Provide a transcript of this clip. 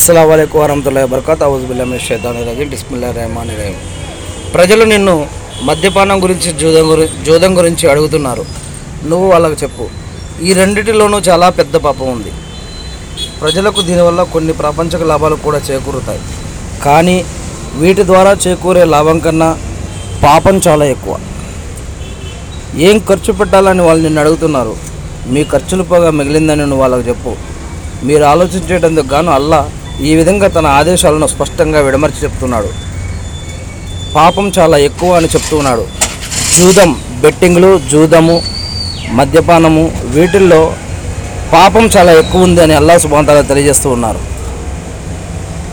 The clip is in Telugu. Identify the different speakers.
Speaker 1: అస్సలం వరహతుల్లా బర్కాత్ అవుజుబుల్లామి షైతాని రజీం. డిస్మిల్లా రెహమాన్ రహీం. ప్రజలు నిన్ను మద్యపానం గురించి జూదం గురించి జూదం గురించి అడుగుతున్నారు. నువ్వు వాళ్ళకు చెప్పు. ఈ రెండిటిలోనూ చాలా పెద్ద పాపం ఉంది. ప్రజలకు దీనివల్ల కొన్ని ప్రాపంచక లాభాలు కూడా చేకూరుతాయి. కానీ వీటి ద్వారా చేకూరే లాభం కన్నా పాపం చాలా ఎక్కువ. ఏం ఖర్చు పెట్టాలని వాళ్ళు నిన్ను అడుగుతున్నారు? మీ ఖర్చులు పోగా మిగిలిందని నువ్వు వాళ్ళకు చెప్పు. మీరు ఆలోచించేటందుకు గాను అల్లా ఈ విధంగా తన ఆదేశాలను స్పష్టంగా విడమర్చి చెప్తున్నాడు. పాపం చాలా ఎక్కువ అని చెప్తున్నాడు జూదం బెట్టింగ్లు జూదము మద్యపానము వీటిల్లో పాపం చాలా ఎక్కువ ఉంది అని అల్లా సుబాంతాలు తెలియజేస్తూ ఉన్నారు.